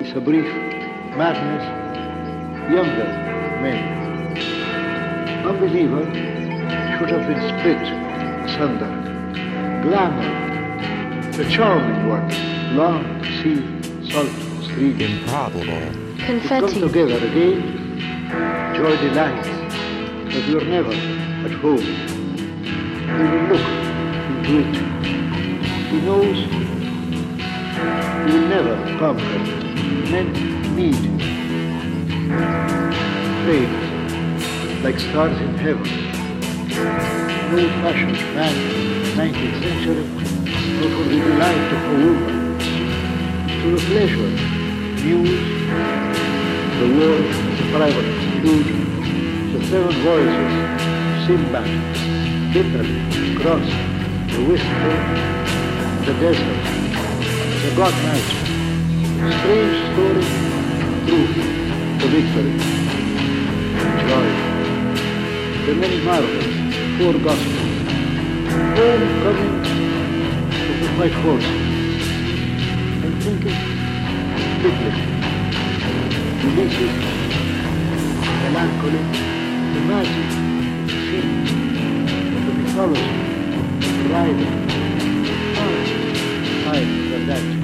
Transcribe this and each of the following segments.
is a brief madness, younger men. Unbeliever should have been split asunder. Glamour, the charming one, long to see salt stream. Improbable. To come Confetti. together again, joy delights, but you're never at home. He will look into it. He knows he will never conquer. Men need faith like stars in heaven. No fashioned man, 19th century, not for the delight of a woman, to the pleasure, news, the world is a private conclusion. The seven voices, Sinbad, Italy, Cross, the whisper, the desert, the God night. Strange story, truth, the victory, joy. The many marvels, four gospels. Homecoming of the white horse. I'm thinking, Hitler. Ulysses, melancholy, the magic, the sin, the mythology, the rider, I for that.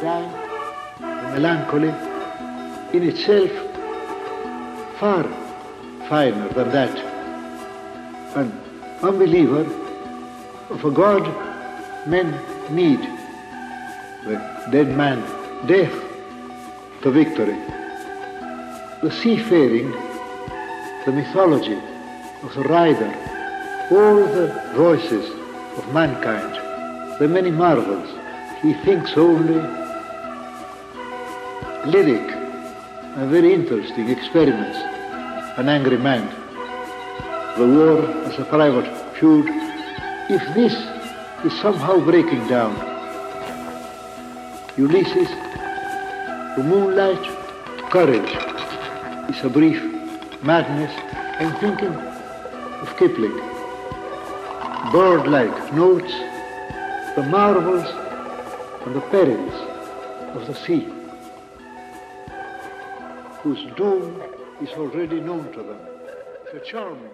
The melancholy, in itself far finer than that. An unbeliever of a God men need the dead man, death the victory. The seafaring, the mythology of the rider, all the voices of mankind, the many marvels, he thinks only lyric and very interesting experiments, an angry man, the war as a private feud, if this is somehow breaking down, Ulysses, to moonlight, courage, is a brief madness. I'm thinking of Kipling. Bird-like notes, the marvels and the perils of the sea, whose doom is already known to them. It's a charming.